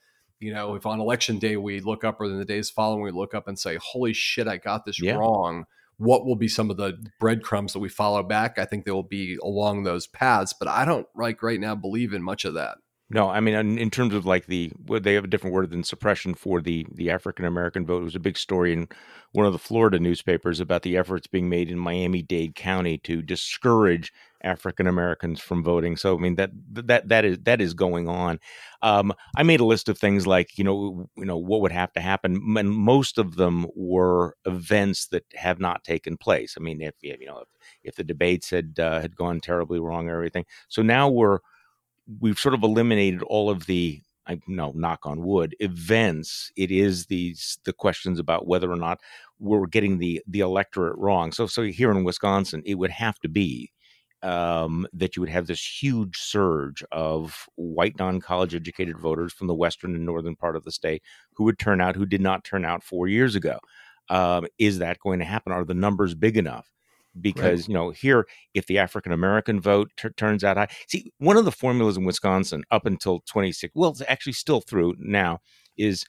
you know, if on election day we look up or in the days following we look up and say, "Holy shit, I got this Yeah. wrong," what will be some of the breadcrumbs that we follow back? I think they will be along those paths, but I don't like right now believe in much of that. No, I mean, in, in terms of like the, well, they have a different word than suppression for the the African American vote. It was a big story in one of the Florida newspapers about the efforts being made in Miami Dade County to discourage African Americans from voting. So, I mean, that that that is that is going on. Um, I made a list of things like you know you know what would have to happen, and most of them were events that have not taken place. I mean, if you know if, if the debates had uh, had gone terribly wrong or everything, so now we're we've sort of eliminated all of the I no knock on wood events. It is these the questions about whether or not we're getting the the electorate wrong. So so here in Wisconsin, it would have to be um, that you would have this huge surge of white non college educated voters from the western and northern part of the state who would turn out who did not turn out four years ago. Um, is that going to happen? Are the numbers big enough? Because you know here, if the African American vote tur turns out high, see one of the formulas in Wisconsin up until 26, well, it's actually still through now, is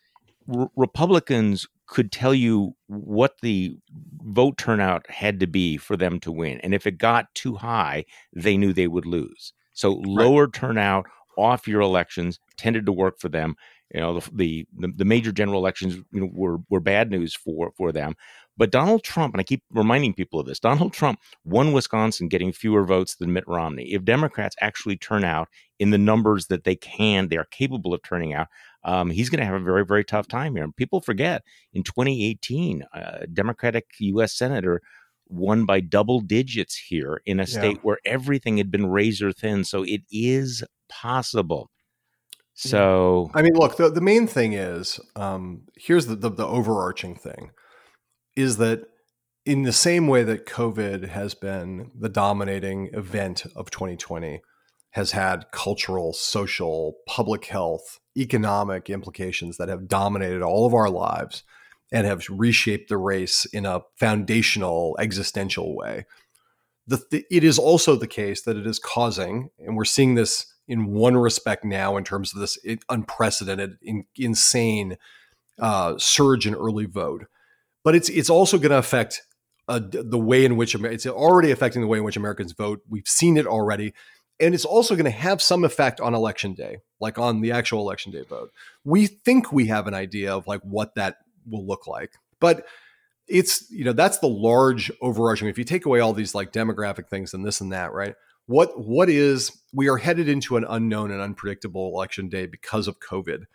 Republicans could tell you what the vote turnout had to be for them to win, and if it got too high, they knew they would lose. So lower turnout off your elections tended to work for them. You know, the the, the major general elections you know, were were bad news for for them. But Donald Trump, and I keep reminding people of this, Donald Trump won Wisconsin getting fewer votes than Mitt Romney. If Democrats actually turn out in the numbers that they can, they are capable of turning out, um, he's going to have a very, very tough time here. And people forget in 2018, uh, Democratic U.S. Senator won by double digits here in a state yeah. where everything had been razor thin. So it is possible. So I mean, look, the, the main thing is um, here's the, the the overarching thing is that in the same way that COVID has been the dominating event of 2020, has had cultural, social, public health, economic implications that have dominated all of our lives and have reshaped the race in a foundational, existential way. The, the, it is also the case that it is causing, and we're seeing this in one respect now in terms of this unprecedented, in, insane uh, surge in early vote. But it's it's also going to affect uh, the way in which it's already affecting the way in which Americans vote. We've seen it already and it's also going to have some effect on election day like on the actual election day vote. We think we have an idea of like what that will look like but it's you know that's the large overarching if you take away all these like demographic things and this and that right? What what is we are headed into an unknown and unpredictable election day because of covid.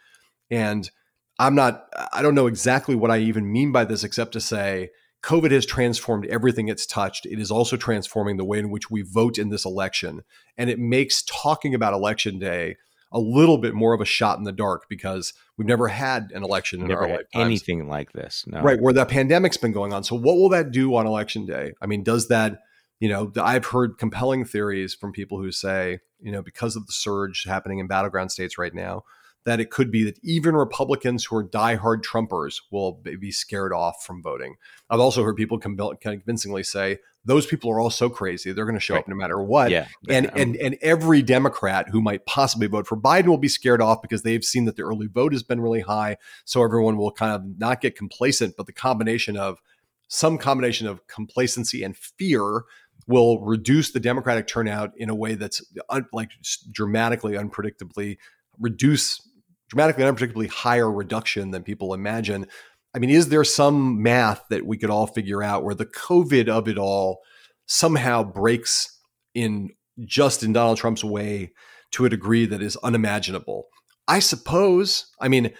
And i'm not i don't know exactly what i even mean by this except to say COVID has transformed everything it's touched. It is also transforming the way in which we vote in this election. And it makes talking about election day a little bit more of a shot in the dark because we've never had an election in never our lifetimes. Anything like this. No. Right, where the pandemic's been going on. So what will that do on election day? I mean, does that, you know, I've heard compelling theories from people who say, you know, because of the surge happening in battleground states right now, that it could be that even Republicans who are diehard Trumpers will be scared off from voting. I've also heard people convincingly say those people are all so crazy they're going to show right. up no matter what. Yeah, and and and every Democrat who might possibly vote for Biden will be scared off because they've seen that the early vote has been really high, so everyone will kind of not get complacent. But the combination of some combination of complacency and fear will reduce the Democratic turnout in a way that's un- like dramatically, unpredictably reduce dramatically and unpredictably higher reduction than people imagine. I mean, is there some math that we could all figure out where the COVID of it all somehow breaks in just in Donald Trump's way to a degree that is unimaginable? I suppose. I mean,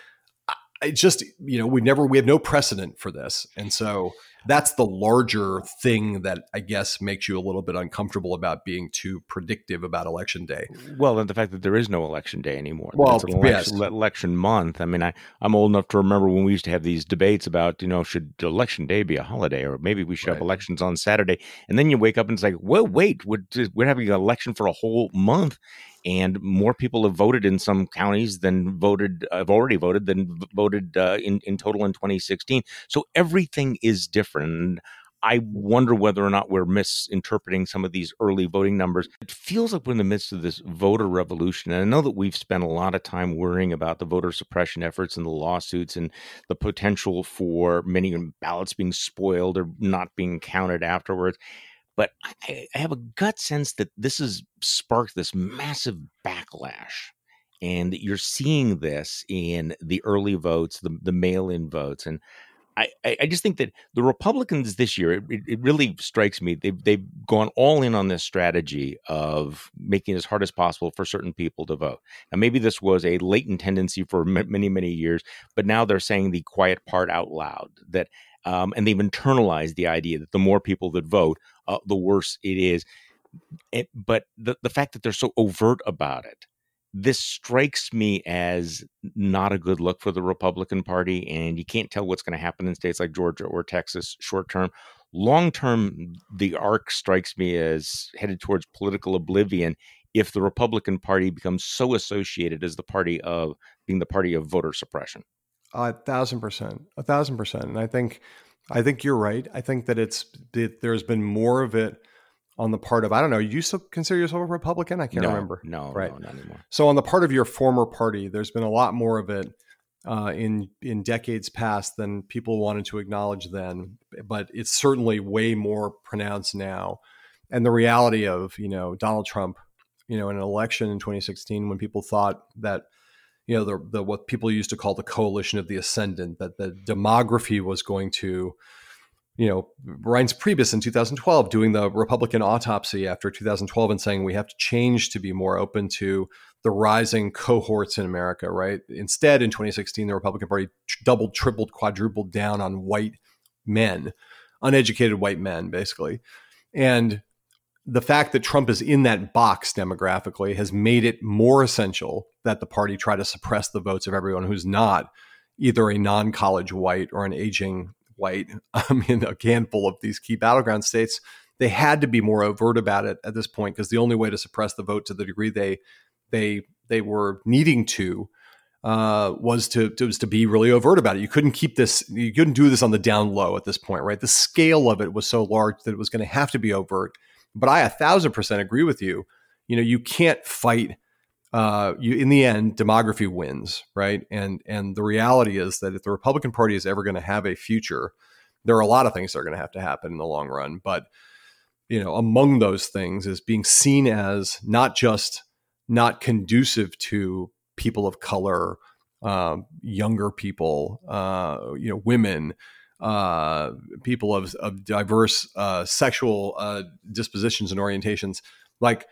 I just, you know, we've never, we have no precedent for this. And so that's the larger thing that I guess makes you a little bit uncomfortable about being too predictive about election day. Well, and the fact that there is no election day anymore. Well, it's election, yes. election month. I mean, I, I'm old enough to remember when we used to have these debates about, you know, should election day be a holiday or maybe we should right. have elections on Saturday. And then you wake up and it's like, well, wait, we're, we're having an election for a whole month and more people have voted in some counties than voted have already voted than voted uh, in in total in 2016. So everything is different. I wonder whether or not we're misinterpreting some of these early voting numbers. It feels like we're in the midst of this voter revolution. And I know that we've spent a lot of time worrying about the voter suppression efforts and the lawsuits and the potential for many ballots being spoiled or not being counted afterwards. But I, I have a gut sense that this has sparked this massive backlash. And you're seeing this in the early votes, the, the mail in votes. And I, I just think that the Republicans this year, it, it, really strikes me, they've, they've gone all in on this strategy of making it as hard as possible for certain people to vote. Now, maybe this was a latent tendency for many, many years, but now they're saying the quiet part out loud that, um, and they've internalized the idea that the more people that vote, uh, the worse it is. It, but the, the fact that they're so overt about it, this strikes me as not a good look for the Republican Party. And you can't tell what's going to happen in states like Georgia or Texas short term. Long term, the arc strikes me as headed towards political oblivion if the Republican Party becomes so associated as the party of being the party of voter suppression. A thousand percent, a thousand percent. And I think I think you're right. I think that it's that there's been more of it on the part of I don't know. You still consider yourself a Republican? I can't no, remember. No, right, no, not anymore. So on the part of your former party, there's been a lot more of it uh, in in decades past than people wanted to acknowledge then. But it's certainly way more pronounced now. And the reality of you know Donald Trump, you know, in an election in 2016 when people thought that you know the, the what people used to call the coalition of the ascendant that the demography was going to you know Reince Priebus in 2012 doing the Republican autopsy after 2012 and saying we have to change to be more open to the rising cohorts in America right instead in 2016 the Republican Party doubled tripled quadrupled down on white men uneducated white men, basically. And the fact that Trump is in that box demographically has made it more essential that the party try to suppress the votes of everyone who's not either a non college white or an aging white. <laughs> I mean, a handful of these key battleground states, they had to be more overt about it at this point because the only way to suppress the vote to the degree they they they were needing to uh, was to, to was to be really overt about it. You couldn't keep this. You couldn't do this on the down low at this point, right? The scale of it was so large that it was going to have to be overt. But I a thousand percent agree with you. You know, you can't fight. Uh, you in the end, demography wins, right? And and the reality is that if the Republican Party is ever going to have a future, there are a lot of things that are going to have to happen in the long run. But you know, among those things is being seen as not just not conducive to people of color, uh, younger people, uh, you know, women, uh, people of, of diverse uh, sexual uh, dispositions and orientations. Like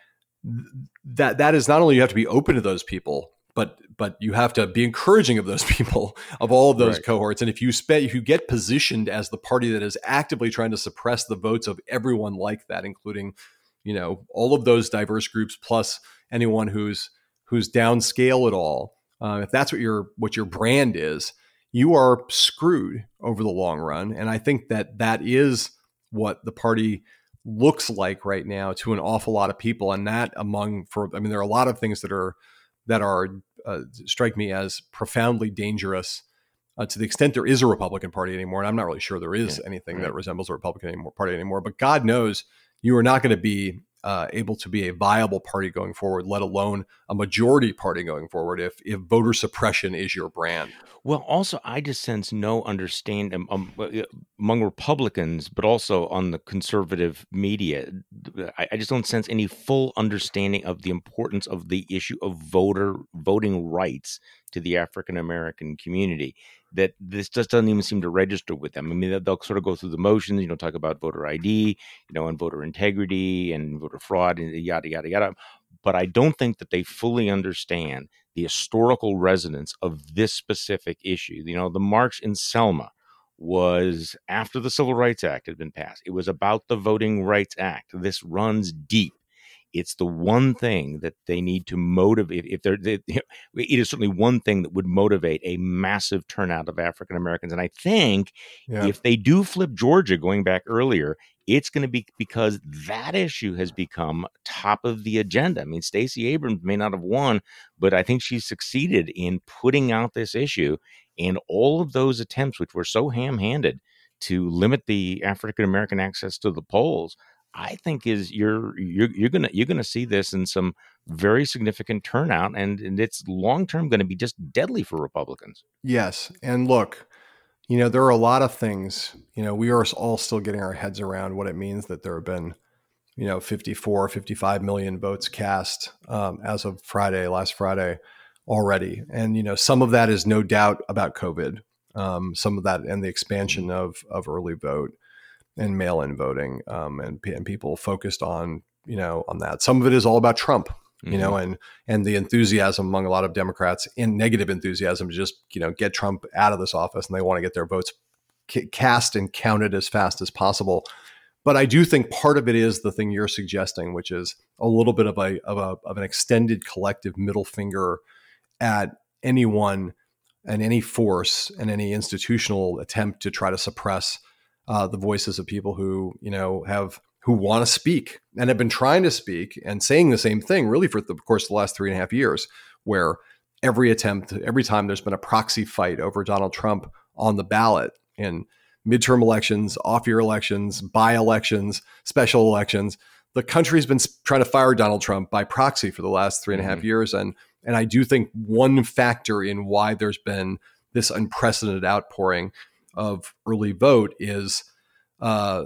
that, that is not only you have to be open to those people, but but you have to be encouraging of those <laughs> people of all of those right. cohorts. And if you spend, if you get positioned as the party that is actively trying to suppress the votes of everyone like that, including you know all of those diverse groups plus anyone who's who's downscale at all, uh, if that's what your what your brand is, you are screwed over the long run. And I think that that is what the party looks like right now to an awful lot of people. And that among for I mean, there are a lot of things that are that are uh, strike me as profoundly dangerous. Uh, to the extent there is a Republican Party anymore, and I'm not really sure there is yeah, anything right. that resembles a Republican anymore, Party anymore. But God knows you are not going to be uh, able to be a viable party going forward, let alone a majority party going forward, if if voter suppression is your brand. Well, also, I just sense no understanding um, um uh, among Republicans, but also on the conservative media. I, I, just don't sense any full understanding of the importance of the issue of voter voting rights to the African American community that this just doesn't even seem to register with them. I mean, they'll sort of go through the motions, you know, talk about voter ID, you know, and voter integrity and voter fraud and yada, yada, yada. But I don't think that they fully understand the historical resonance of this specific issue. You know, the march in Selma was after the Civil Rights Act had been passed. It was about the Voting Rights Act. This runs deep it's the one thing that they need to motivate. If they're, they, it is certainly one thing that would motivate a massive turnout of African Americans. And I think yeah. if they do flip Georgia, going back earlier, it's going to be because that issue has become top of the agenda. I mean, Stacey Abrams may not have won, but I think she succeeded in putting out this issue. And all of those attempts, which were so ham handed to limit the African American access to the polls, I think is you're you're you're gonna you're gonna see this in some very significant turnout, and, and it's long term going to be just deadly for Republicans. Yes, and look, you know there are a lot of things. You know, we are all still getting our heads around what it means that there have been, you know, 54, 55 million votes cast um, as of Friday, last Friday already, and you know some of that is no doubt about COVID. Um, some of that and the expansion of of early vote and mail-in voting, um, and, and people focused on you know on that. Some of it is all about Trump, you mm-hmm. know, and and the enthusiasm among a lot of Democrats, in negative enthusiasm, to just you know get Trump out of this office, and they want to get their votes cast and counted as fast as possible. But I do think part of it is the thing you're suggesting, which is a little bit of a of a of an extended collective middle finger at anyone and any force and any institutional attempt to try to suppress uh, the voices of people who you know have who want to speak and have been trying to speak and saying the same thing really for the course of the last three and a half years, where every attempt, every time there's been a proxy fight over Donald Trump on the ballot in midterm elections, off year elections, by elections, special elections, the country's been trying to fire Donald Trump by proxy for the last three and a half mm-hmm. years. And and I do think one factor in why there's been this unprecedented outpouring of early vote is uh,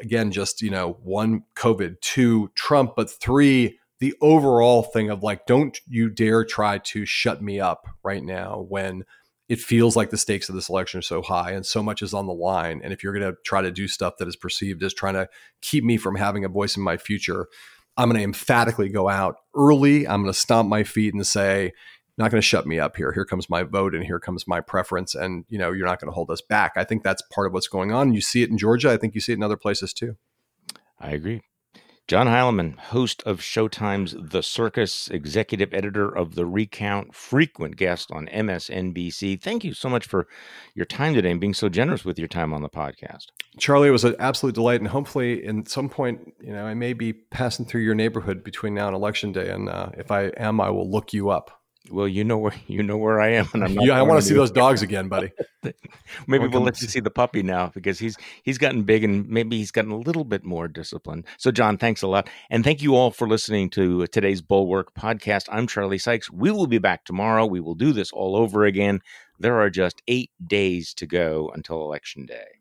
again just you know one covid two trump but three the overall thing of like don't you dare try to shut me up right now when it feels like the stakes of this election are so high and so much is on the line. And if you're going to try to do stuff that is perceived as trying to keep me from having a voice in my future i'm going to emphatically go out early. I'm going to stomp my feet and say not going to shut me up here. Here comes my vote and here comes my preference. And, you know, you're not going to hold us back. I think that's part of what's going on. You see it in Georgia. I think you see it in other places too. I agree. John Heilemann, host of Showtime's The Circus, executive editor of The Recount, frequent guest on MSNBC. Thank you so much for your time today and being so generous with your time on the podcast. Charlie, it was an absolute delight. And hopefully, in some point, you know, I may be passing through your neighborhood between now and election day. And uh, if I am, I will look you up. Well, you know where <laughs> you know where I am, and I'm. yeah, I want to see those dogs again, buddy. <laughs> maybe we'll let you see the puppy now because he's he's gotten big and maybe he's gotten a little bit more disciplined. So, John, thanks a lot, and thank you all for listening to today's Bulwark podcast. I'm Charlie Sykes. We will be back tomorrow. We will do this all over again. There are just eight days to go until election day.